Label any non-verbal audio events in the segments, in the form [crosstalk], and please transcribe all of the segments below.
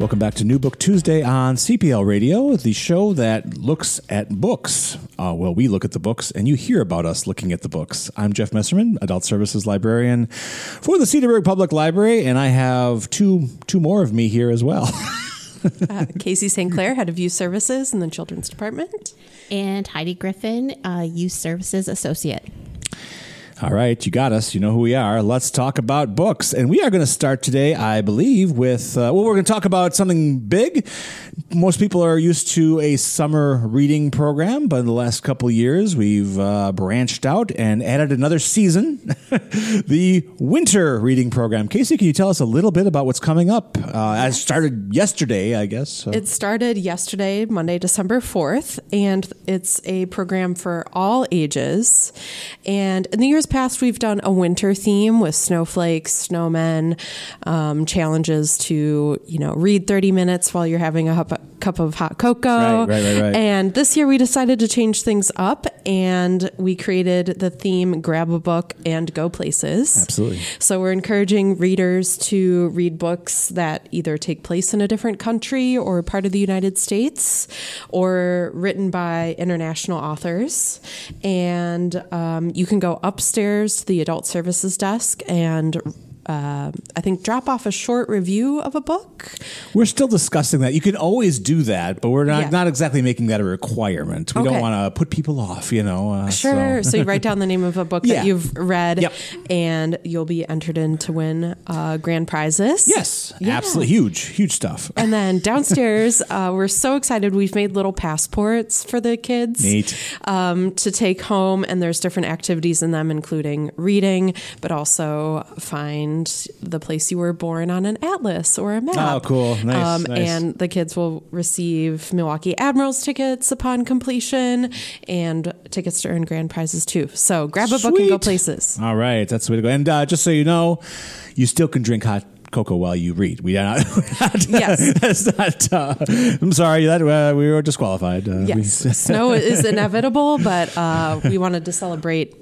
Welcome back to New Book Tuesday on CPL Radio, the show that looks at books. Uh, well, we look at the books, and you hear about us looking at the books. I'm Jeff Messerman, Adult Services Librarian for the Cedarburg Public Library, and I have two two more of me here as well. [laughs] uh, Casey St. Clair, Head of Youth Services in the Children's Department. And Heidi Griffin, uh, Youth Services Associate. All right, you got us. You know who we are. Let's talk about books. And we are going to start today, I believe, with, uh, well, we're going to talk about something big. Most people are used to a summer reading program, but in the last couple years, we've uh, branched out and added another season [laughs] the winter reading program. Casey, can you tell us a little bit about what's coming up? Uh, it started yesterday, I guess. So. It started yesterday, Monday, December 4th, and it's a program for all ages. And in the years past, we've done a winter theme with snowflakes, snowmen, um, challenges to, you know, read 30 minutes while you're having a cup of hot cocoa. Right, right, right, right. And this year we decided to change things up and we created the theme Grab a Book and Go Places. Absolutely. So we're encouraging readers to read books that either take place in a different country or part of the United States or written by international authors. And um, you can go upstairs upstairs to the adult services desk and uh, I think drop off a short review of a book. We're still discussing that. You can always do that, but we're not, yeah. not exactly making that a requirement. We okay. don't want to put people off, you know. Uh, sure. So. so. you write down the name of a book [laughs] yeah. that you've read, yep. and you'll be entered in to win uh, grand prizes. Yes, yeah. absolutely huge, huge stuff. And then [laughs] downstairs, uh, we're so excited. We've made little passports for the kids. Neat. Um, to take home, and there's different activities in them, including reading, but also find find the place you were born on an atlas or a map. Oh, cool. Nice, um, nice. And the kids will receive Milwaukee Admirals tickets upon completion and tickets to earn grand prizes too. So grab a Sweet. book and go places. All right. That's the way to go. And uh, just so you know, you still can drink hot cocoa while you read. We are not. [laughs] yes, [laughs] that's not. Uh, I'm sorry that uh, we were disqualified. Uh, yes, [laughs] snow is inevitable, but uh, we wanted to celebrate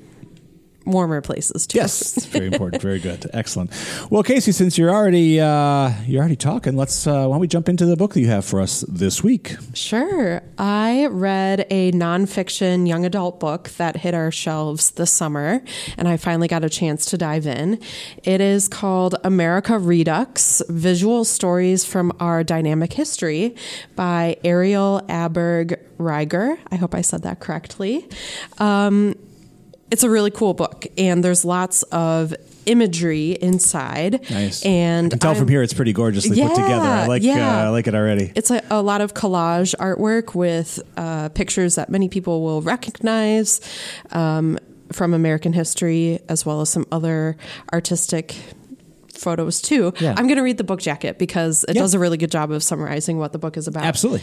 warmer places too. Yes, very important. Very good. Excellent. Well, Casey, since you're already uh, you're already talking, let's uh, why don't we jump into the book that you have for us this week? Sure. I read a nonfiction young adult book that hit our shelves this summer, and I finally got a chance to dive in. It is called America Redux: Visual Stories from Our Dynamic History by Ariel Aberg Riger. I hope I said that correctly. Um, it's a really cool book, and there's lots of imagery inside. Nice. And I can tell I'm, from here it's pretty gorgeously yeah, put together. I like yeah. uh, I like it already. It's a, a lot of collage artwork with uh, pictures that many people will recognize um, from American history, as well as some other artistic photos too. Yeah. I'm going to read the book jacket because it yeah. does a really good job of summarizing what the book is about. Absolutely.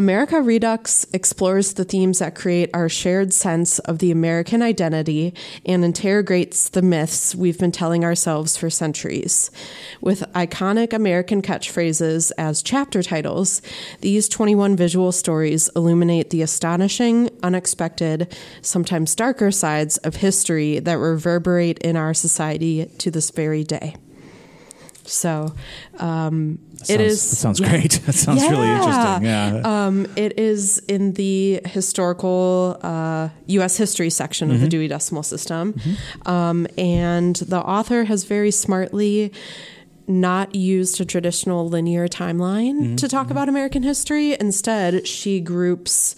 America Redux explores the themes that create our shared sense of the American identity and interrogates the myths we've been telling ourselves for centuries. With iconic American catchphrases as chapter titles, these 21 visual stories illuminate the astonishing, unexpected, sometimes darker sides of history that reverberate in our society to this very day. So, um, sounds, it is. That sounds yeah. great. [laughs] That sounds yeah. really interesting. Yeah. Um, it is in the historical uh, U.S. history section mm-hmm. of the mm-hmm. Dewey Decimal System, mm-hmm. um, and the author has very smartly not used a traditional linear timeline mm-hmm. to talk mm-hmm. about American history. Instead, she groups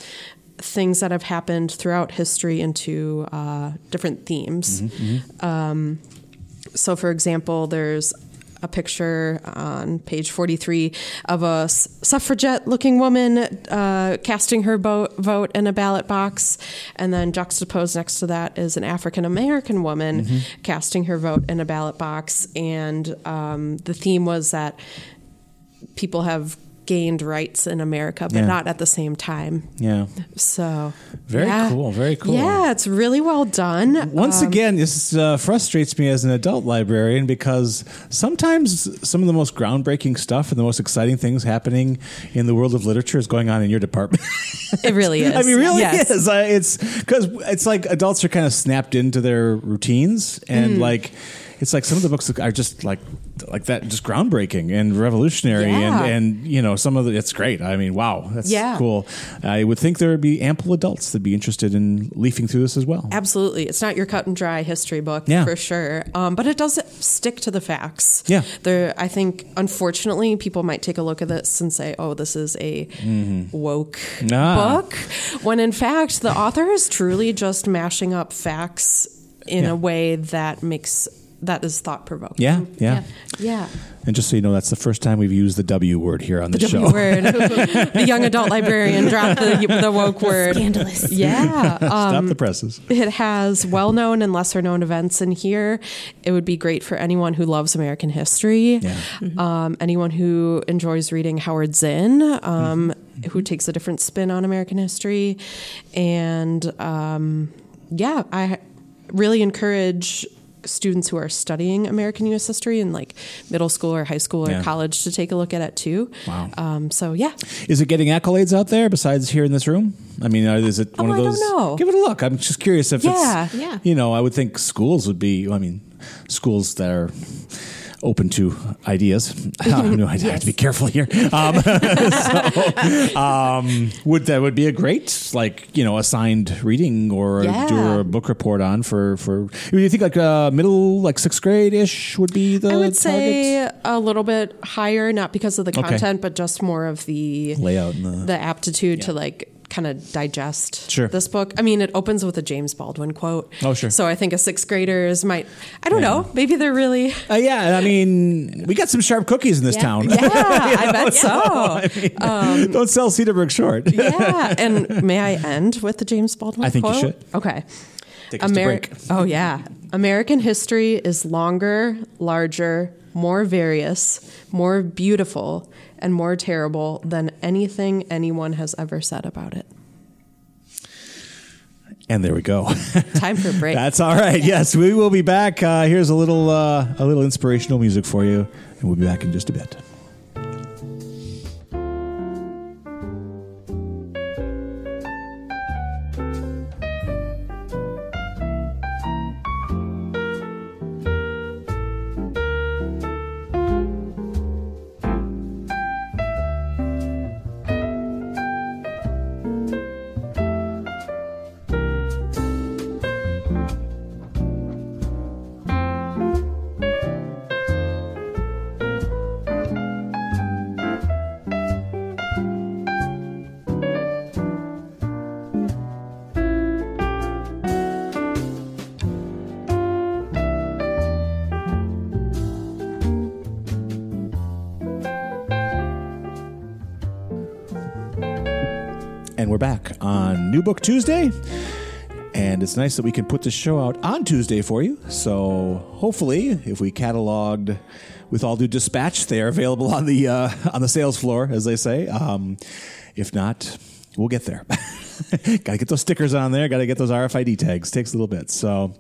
things that have happened throughout history into uh, different themes. Mm-hmm. Um, so, for example, there's a picture on page 43 of a suffragette looking woman uh, casting her vote, vote in a ballot box. And then juxtaposed next to that is an African American woman mm-hmm. casting her vote in a ballot box. And um, the theme was that people have gained rights in America, but yeah. not at the same time. Yeah. So very yeah. cool. Very cool. Yeah, it's really well done. Once um, again, this uh, frustrates me as an adult librarian because sometimes some of the most groundbreaking stuff and the most exciting things happening in the world of literature is going on in your department. [laughs] it really [laughs] is. I mean, really yes. is. I, it's because it's like adults are kind of snapped into their routines and mm. like it's like some of the books are just like like that, just groundbreaking and revolutionary, Yeah. and and you know some of the it's great. I mean, wow, that's Yeah. cool. I would think there would be ample adults that'd be interested in leafing through this as well. Absolutely. It's not your cut and dry history book Yeah. for sure. Um, but it does stick to the facts. Yeah. There I think unfortunately people might take a look at this and say, Oh, this is a woke Mm-hmm. Ah. book. When in fact the author is truly just mashing up facts in a way that makes that is thought provoking. Yeah, yeah, Yeah. And just so you know, that's the first time we've used the W word here on the, The show. W word. [laughs] the young adult librarian dropped the, the woke word. Scandalous. Yeah. [laughs] Stop Um, the presses. It has well known and lesser known events in here. It would be great for anyone who loves American history, Yeah. um, anyone who enjoys reading Howard Zinn, um, who takes a different spin on American history. And um, yeah, I really encourage students who are studying American U.S. history in like middle school or high school or Yeah. college to take a look at it too. Wow. Um, so yeah, Is it getting accolades out there besides here in this room? I mean, uh, is it one Oh, of I don't those? know. Give it a look. I'm just curious if Yeah. it's. Yeah. You know, I would think schools would be. I mean, schools that are open to ideas. [laughs] no, I have to be careful here. Um, [laughs] so, um, would that would be a great like you know assigned reading or Yeah. do a book report on for for. You think like uh, middle like sixth grade ish would be the I would target say a little bit higher, not because of the Okay. content, but just more of the layout and the. the aptitude to like kind of digest Sure. this book. I mean, it opens with a James Baldwin quote. Oh, sure. So I think a sixth graders might. I don't know. Maybe they're really. Uh, yeah, I mean, we got some sharp cookies in this Yeah. town. Yeah, [laughs] I bet so. I mean, don't sell Cedarburg short. Yeah, [laughs] and may I end with the James Baldwin? I think you quote? should. Okay. Take break. Oh yeah, American history is longer, larger, more various, more beautiful, and more terrible than anything anyone has ever said about it. And there we go. [laughs] Time for a break. That's all right. Yes, we will be back. Uh, here's a little uh, a little inspirational music for you, and we'll be back in just a bit. We're back on New Book Tuesday. And it's nice that we can put this show out on Tuesday for you. So hopefully, if we cataloged with all due dispatch, they are available on the uh, on the sales floor, as they say. Um, if not, we'll get there. [laughs] got to get those stickers on there. Got to get those RFID tags. Takes a little bit. So,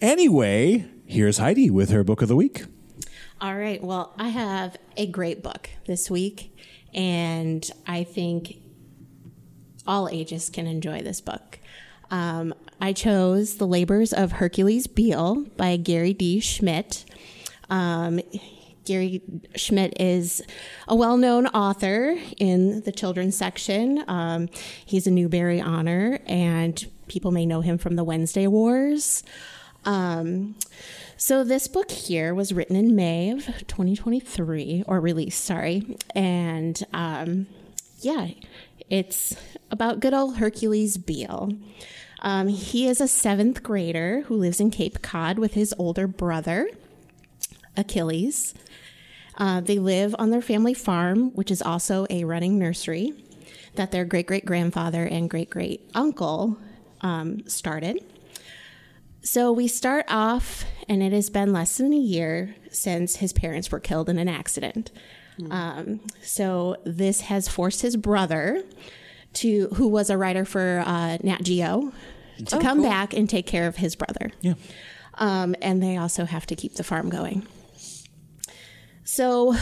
anyway, here's Heidi with her book of the week. All right. Well, I have a great book this week, and I think all ages can enjoy this book. Um, I chose The Labors of Hercules Beal by Gary D. Schmidt. Um, Gary Schmidt is a well known author in the children's section. Um, he's a Newbery Honor, and people may know him from the Wednesday Wars. Um, so this book here was written in May of 2023, or released, sorry. And um, yeah, it's about good old Hercules Beal. Um, he is a seventh grader who lives in Cape Cod with his older brother, Achilles. Uh, they live on their family farm, which is also a running nursery that their great great grandfather and great great uncle um, started. So we start off, and it has been less than a year since his parents were killed in an accident. Um, so this has forced his brother, to who was a writer for uh, Nat Geo, to come back and take care of his brother. Yeah. Um, and they also have to keep the farm going. So,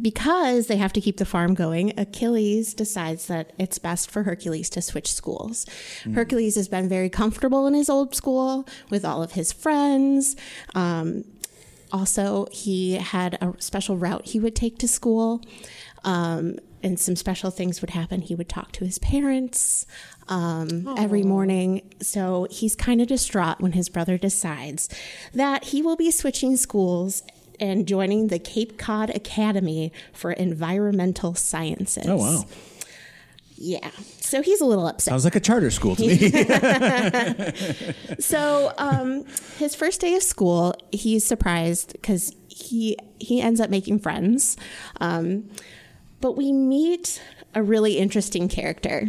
because they have to keep the farm going, Achilles decides that it's best for Hercules to switch schools. Hercules has been very comfortable in his old school with all of his friends. Um, also, he had a special route he would take to school. Um, and some special things would happen. He would talk to his parents um, every morning. So he's kind of distraught when his brother decides that he will be switching schools and joining the Cape Cod Academy for Environmental Sciences. Oh wow, Yeah. So he's a little upset. sounds like a charter school to me. [laughs] [laughs] So um, his first day of school, he's surprised because he he ends up making friends. Um, but we meet a really interesting character.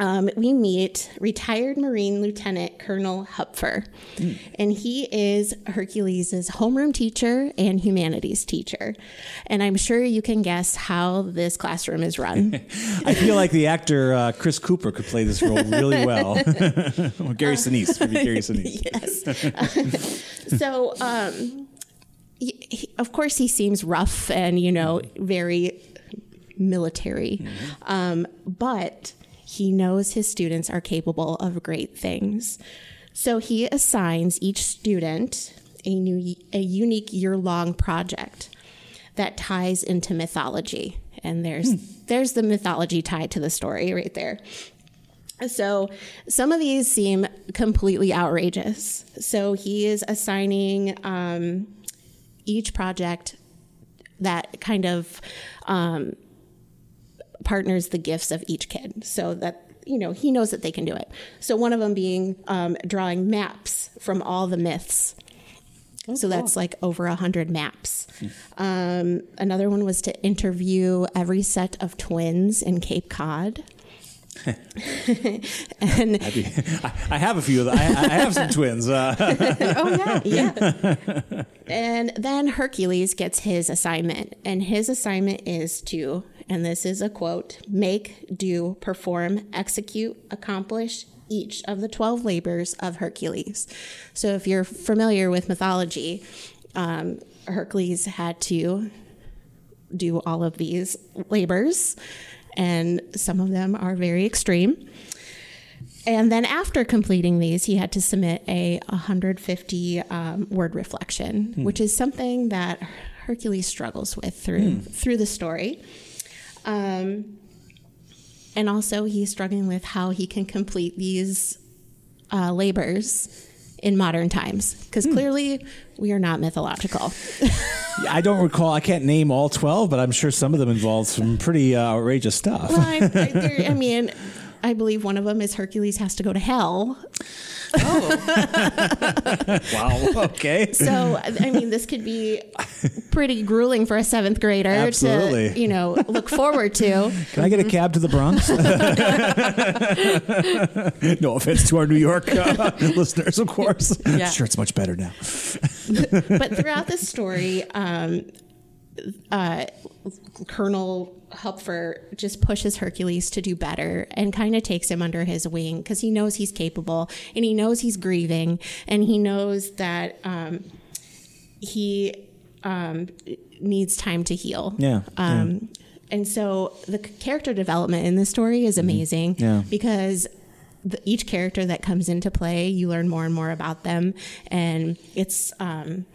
Um, we meet retired Marine Lieutenant Colonel Hupfer, and he is Hercules' homeroom teacher and humanities teacher. And I'm sure you can guess how this classroom is run. [laughs] I feel like the actor uh, Chris Cooper could play this role really [laughs] well. or Gary Sinise, maybe Gary [laughs] Sinise. yes. so, um, he, he- of course, he seems rough and you know very military, um, but he knows his students are capable of great things. So he assigns each student a new a unique year long project that ties into mythology, and there's there's the mythology tied to the story right there. So some of these seem completely outrageous. So he is assigning um, each project that kind of um, partners the gifts of each kid so that you know he knows that they can do it so one of them being um, drawing maps from all the myths so that's like over a hundred maps um, another one was to interview every set of twins in cape cod [laughs] [laughs] and I, I have a few of them. I, I have some twins. Uh, [laughs] Oh yeah. yeah. and then Hercules gets his assignment, and his assignment is to, and this is a quote make, do, perform, execute, accomplish each of the 12 labors of Hercules. So if you're familiar with mythology, um, Hercules had to do all of these labors, and some of them are very extreme. And then after completing these, he had to submit a 150 um, word reflection, which is something that Hercules struggles with through through the story. Um, and also, he's struggling with how he can complete these uh, labors in modern times, because clearly we are not mythological. [laughs] I don't recall. I can't name all twelve, but I'm sure some of them involve some pretty uh, outrageous stuff. Well, I, I, I [laughs] mean, I believe one of them is Hercules has to go to hell. [laughs] wow. Okay. So, I mean, this could be pretty grueling for a seventh grader Absolutely. to, you know, look forward to. Can I get a cab to the Bronx? [laughs] no offense to our New York uh, listeners, of course. Yeah. Sure, it's much better now. But throughout the story, um, uh, Colonel Hupfer just pushes Hercules to do better and kind of takes him under his wing because he knows he's capable and he knows he's grieving and he knows that um, he um, needs time to heal. Yeah, Um, And so the character development in this story is amazing Mm-hmm. Yeah. because the, each character that comes into play, you learn more and more about them. And it's um,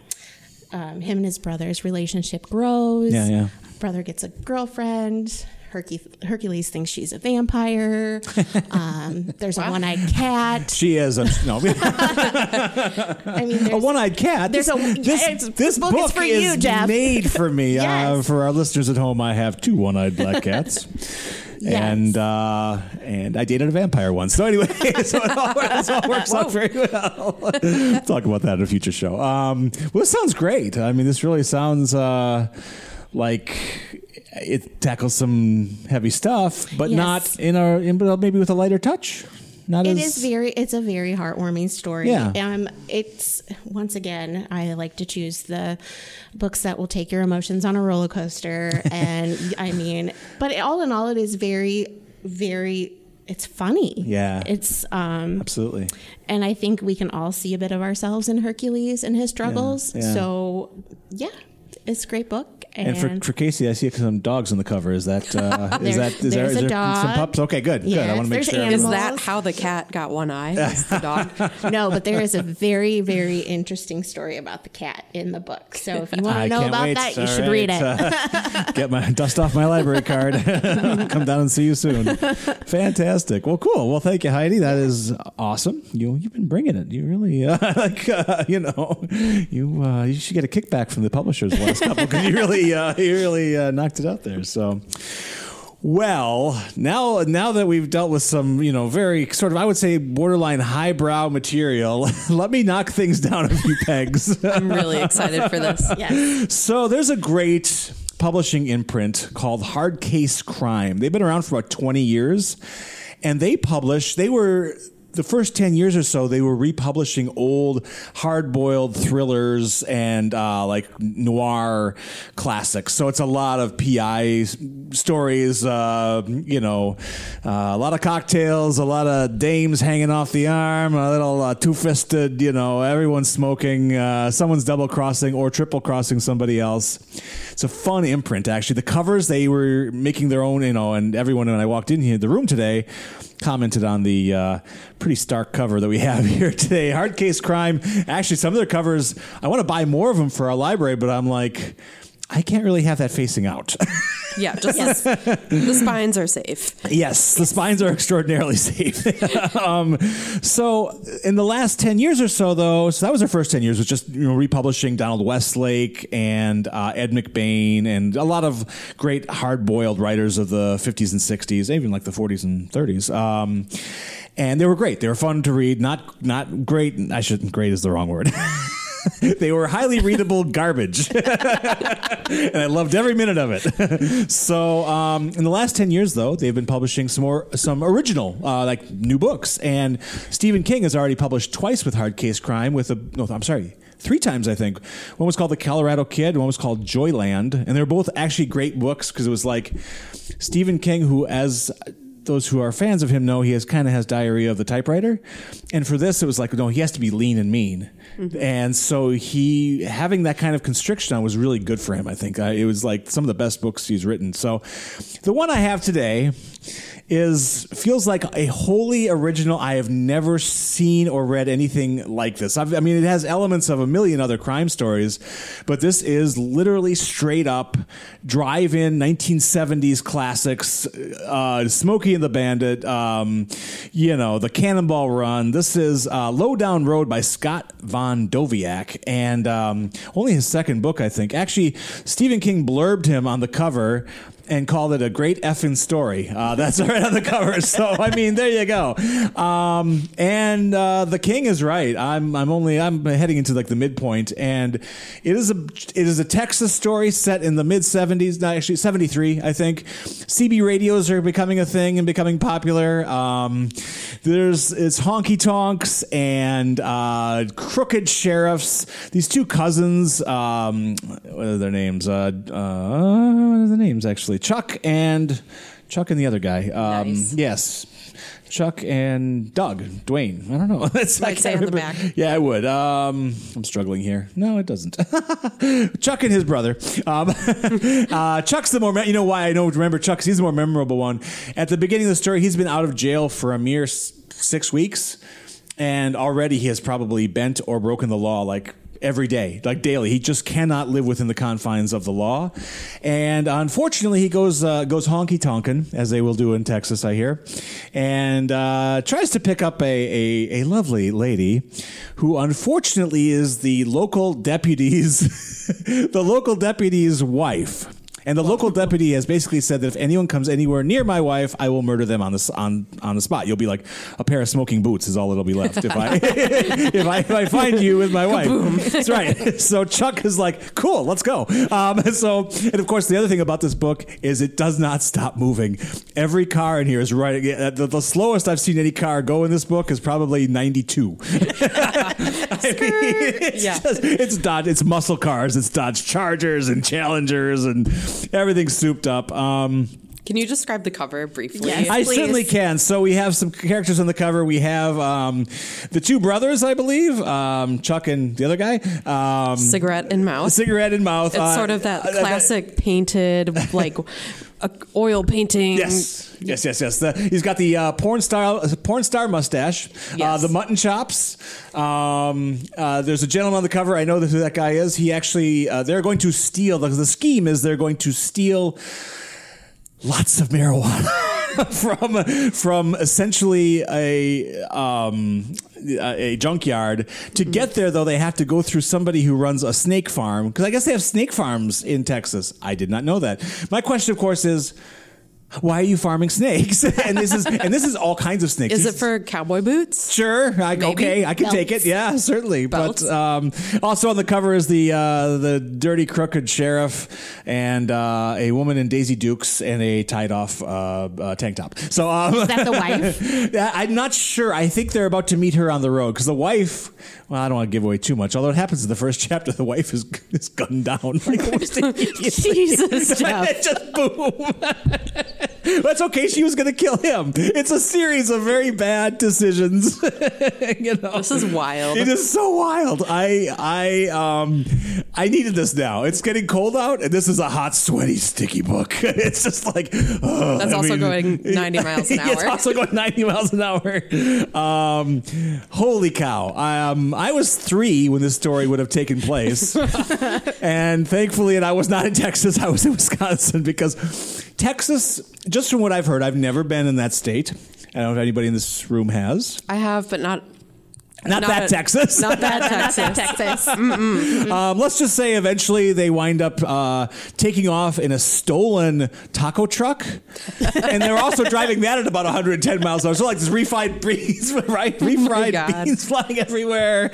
um, him and his brother's relationship grows. Yeah, yeah. Brother gets a girlfriend. Hercules, Hercules thinks she's a vampire. [laughs] Um, there's a one-eyed cat. She is a no. [laughs] I mean, a one-eyed cat. there's this, a- this, it's- this book book, is for is you, Jeff. made for me. [laughs] uh, Yes. for our listeners at home, I have two one-eyed black cats. Yes. And uh, and I dated a vampire once. So anyway, [laughs] so it all, this all works out very well. [laughs] Talk about that in a future show. Um, well, this sounds great. I mean, this really sounds uh, like it tackles some heavy stuff, but Yes. not in a in, but maybe with a lighter touch. Not It as is very. It's a very heartwarming story. Yeah. Um. It's once again. I like to choose the books that will take your emotions on a roller coaster, [laughs] and I mean, but all in all, it is very, very. It's funny. Yeah. It's um, absolutely. and I think we can all see a bit of ourselves in Hercules and his struggles. yeah. So yeah, it's a great book. And, And for, for Casey, I see some dogs on the cover. Is that uh, [laughs] is There- that is there, there's a there some pups? Okay, good, good. I want to make there's sure. Is that how the cat got one eye? The [laughs] dog? no, but there is a very, very interesting story about the cat in the book. So if you want to know about wait. that, you All should right. read it. Uh, [laughs] get my dust off my library card. Come down and see you soon. Fantastic. Well, cool. Well, thank you, Heidi. That is awesome. You you've been bringing it. You really uh, like uh, you know you uh, you should get a kickback from the publishers the last couple because you really uh, you really uh, knocked it out there. So. Well, now now that we've dealt with some, you know, very sort of I would say borderline highbrow material, [laughs] let me knock things down a few pegs. [laughs] I'm really excited for this. [laughs] yes. So there's a great publishing imprint called Hard Case Crime. They've been around for about 20 years, and they publish. They were the first 10 years or so they were republishing old hard-boiled thrillers and uh, like noir classics. So it's a lot of pi stories uh, you know uh, a lot of cocktails a lot of dames hanging off the arm a little uh, two-fisted you know everyone's smoking uh, someone's double crossing or triple crossing somebody else. It's a fun imprint actually. The covers they were making their own you know and everyone when i walked in here the room today commented on the uh, pretty stark cover that we have [laughs] here today. Hard Case Crime. Actually, some of their covers, I want to buy more of them for our library, but I'm like, I can't really have that facing out. [laughs] Yeah, just the, the spines are safe. yes, the spines are extraordinarily safe. [laughs] um, so, in the last 10 years or so, though, so that was our first 10 years, was just you know, republishing Donald Westlake and uh, Ed McBain and a lot of great hard boiled writers of the 50s and 60s, even like the 40s and 30s. Um, and they were great. They were fun to read. Not not great. I shouldn't. Great is the wrong word. [laughs] [laughs] they were highly readable garbage, [laughs] and I loved every minute of it. [laughs] so, um, in the last ten years, though, they've been publishing some more some original, uh, like new books. And Stephen King has already published twice with Hard Case Crime. With a no, I'm sorry. Three times, I think. One was called The Colorado Kid, one was called Joyland. And they're both actually great books because it was like Stephen King, who, as those who are fans of him know he has kind of has diarrhea of the typewriter. And for this it was like no he has to be lean and mean. And so he having that kind of constriction on was really good for him i think. It was like some of the best books he's written. So the one i have today is feels like a wholly original. I have never seen or read anything like this. I've, i mean it has elements of a million other crime stories but this is literally straight up drive-in 1970s classics uh, smokey and the bandit um, you know the cannonball run. This is uh, Lowdown Road by scott von doviak. And um, only his second book i think. Actually stephen king blurbed him on the cover and called it a great effing story. Uh, that's [laughs] right on the cover. So I mean, there you go. Um, and uh, the king is right. I'm I'm only I'm heading into like the midpoint, and it is a it is a Texas story set in the mid '70s. Not actually '73, I think. CB radios are becoming a thing and becoming popular. Um, there's it's honky tonks and uh, crooked sheriffs. These two cousins. Um, what are their names? Uh, uh, what are the names actually? Chuck and Chuck and the other guy. Um, Nice. Yes. Chuck and Doug, Dwayne. I don't know. [laughs] I Might say on the back. Yeah, I would. Um, I'm struggling here. No, it doesn't. [laughs] Chuck and his brother. Um, [laughs] uh, Chuck's the more, me- you know why I know remember Chuck? 'Cause he's the more memorable one. At the beginning of the story, he's been out of jail for a mere s- six weeks, and already he has probably bent or broken the law like every day, like daily. He just cannot live within the confines of the law, and unfortunately, he goes uh, goes honky tonkin as they will do in Texas, I hear, and uh, tries to pick up a, a a lovely lady, who unfortunately is the local deputy's [laughs] the local deputy's wife. And the local deputy has basically said that if anyone comes anywhere near my wife, I will murder them on the on on the spot. You'll be like a pair of smoking boots is all that'll be left if I [laughs] if I if I find you with my wife. That's right. [laughs] So Chuck is like, cool, let's go. Um, [laughs] so and of course the other thing about this book is it does not stop moving. Every car in here is right. The, the slowest I've seen any car go in this book is probably ninety two. it's, Yeah. just- it's Dodge. It's muscle cars. It's Dodge Chargers and Challengers and [laughs] everything's souped up. Um, Can you describe the cover briefly? Yes. I Please. certainly can. So we have some characters on the cover. We have um, the two brothers, I believe, um, Chuck and the other guy. Um, Cigarette in mouth. cigarette in mouth. It's Uh, sort of that uh, uh, classic painted, like [laughs] a oil painting. Yes, yes, yes, yes. The, he's got the uh, porn star porn star mustache, uh, the mutton chops. Um, uh, there's a gentleman on the cover. I know who that guy is. He actually uh, they're going to steal. The, the scheme is they're going to steal lots of marijuana [laughs] from from essentially a um, Uh, a junkyard. To mm-hmm. get there, though, they have to go through somebody who runs a snake farm because I guess they have snake farms in Texas. I did not know that. My question, of course, is. Why are you farming snakes? [laughs] and this is and this is all kinds of snakes. Is it for cowboy boots? Sure. I, okay, I can take it. Yeah, certainly. Belts. But um, also on the cover is the uh, the dirty, crooked sheriff and uh, a woman in Daisy Dukes and a tied off uh, uh, tank top. So um, Is that the wife? [laughs] I'm not sure. I think they're about to meet her on the road because the wife. Well, I don't want to give away too much. Although it happens in the first [laughs] chapter, the wife is is gunned down like. Jesus, Jeff. just boom. [laughs] That's okay. She was going to kill him. It's a series of very bad decisions. [laughs] you know, This is wild. It is so wild. I I um I needed this now. It's getting cold out, and this is a hot, sweaty, sticky book. [laughs] It's just like oh, That's I also mean- going 90 miles an hour. it's also going 90 miles an hour. Um, holy cow. Um, I was three when this story would have taken place. and thankfully, and I was not in Texas, I was in Wisconsin because Texas, just from what I've heard, I've never been in that state. I don't know if anybody in this room has. I have, but not Not, Not that a- Texas. not that [laughs] Not Texas. that Texas. Um, let's just say eventually they wind up uh, taking off in a stolen taco truck, [laughs] and they're also driving that at about 110 miles an hour. So like this refried [laughs] beans, right? Refried God. beans flying everywhere.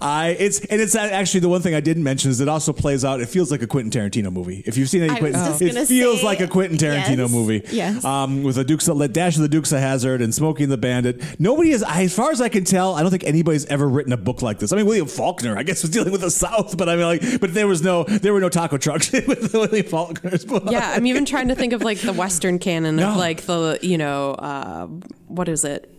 I it's and it's actually the one thing I didn't mention is it also plays out. It feels like a Quentin Tarantino movie. If you've seen any I was Quentin, just it feels say, like a Quentin Tarantino yes, movie. yes. Um, with the Dukes of Dash of the Dukes of Hazzard and Smokey and the Bandit. Nobody is, as far as I can tell, I don't think anybody's ever written a book like this. I mean, William Faulkner, I guess, was dealing with the South, but I mean, like, but there was no, there were no taco trucks [laughs] with William Faulkner's book. Yeah, I'm even trying to think of like the Western canon No. of like the you know uh, what is it?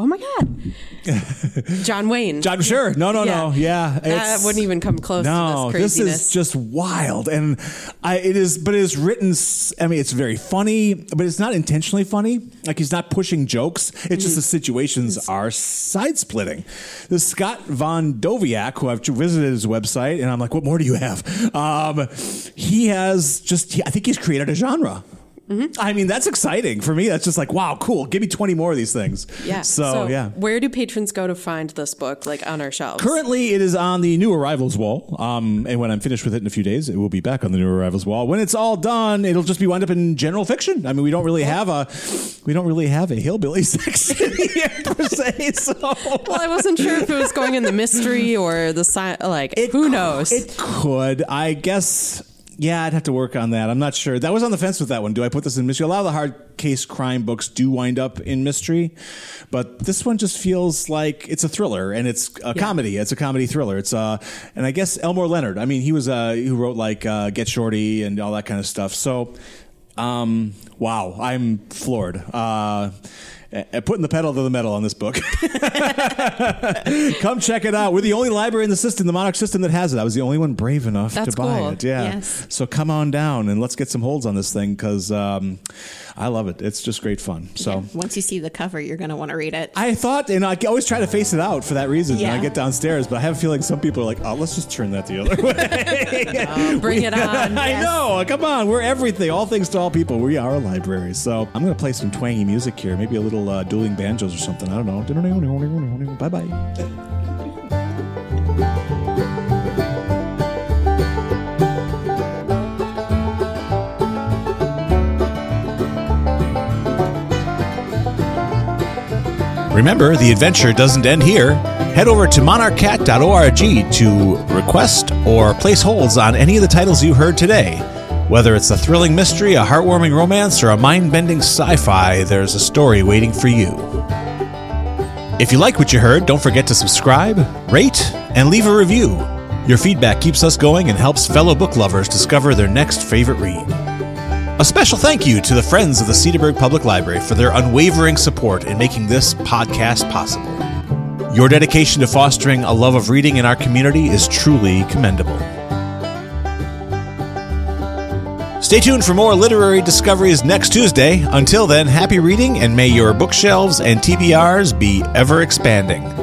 Oh my God, [laughs] John Wayne. I'm sure. No, no, no. Yeah, that wouldn't even come close No, to this this is just wild, and I it is, but it is written. I mean, it's very funny, but it's not intentionally funny. Like he's not pushing jokes. It's just the situations are side splitting. This Scott Von Doviak, who I've visited his website, and I'm like, what more do you have? Um, he has just. I think he's created a genre. I mean, that's exciting for me. That's just like, wow, cool. Give me 20 more of these things. yeah. So, yeah. where do patrons go to find this book, like on our shelves? Currently, it is on the new arrivals wall. Um, and when I'm finished with it in a few days, it will be back on the new arrivals wall. When it's all done, it'll just be wound up in general fiction. I mean, we don't really have a we don't really have a hillbilly [laughs] section here per se. So Well, I wasn't sure if it was going in the mystery or the sci- like. who knows? It could, I guess. Yeah, I'd have to work on that. I'm not sure. That was on the fence with that one. Do I put this in mystery? A lot of the hard case crime books do wind up in mystery, but this one just feels like it's a thriller and it's a comedy. It's a comedy thriller. It's uh, and I guess Elmore Leonard. I mean, he was uh, who wrote like uh, Get Shorty and all that kind of stuff. So, um, wow, I'm floored. Uh, uh, putting the pedal to the metal on this book. [laughs] Come check it out. We're the only library in the system, the Monarch system, that has it. I was the only one brave enough That's to buy cool. it. Yeah. Yes. So come on down and let's get some holds on this thing because um, I love it. It's just great fun. So. Once you see the cover, you're going to want to read it. I thought, and I always try to face it out for that reason. When I get downstairs, but I have a feeling some people are like, "Oh, let's just turn that the other [laughs] way." Bring it on. [laughs] I Yes. know. Come on, we're everything, all things to all people. We are a library. So I'm going to play some twangy music here, maybe a little uh, dueling banjos or something. I don't know. Bye bye. Remember, the adventure doesn't end here. Head over to monarchcat.org to request or place holds on any of the titles you heard today. Whether it's a thrilling mystery, a heartwarming romance, or a mind bending sci fi, there's a story waiting for you. If you like what you heard, don't forget to subscribe, rate, and leave a review. Your feedback keeps us going and helps fellow book lovers discover their next favorite read. A special thank you to the Friends of the Cedarburg Public Library for their unwavering support in making this podcast possible. Your dedication to fostering a love of reading in our community is truly commendable. Stay tuned for more literary discoveries next Tuesday. Until then, happy reading and may your bookshelves and TBRs be ever expanding.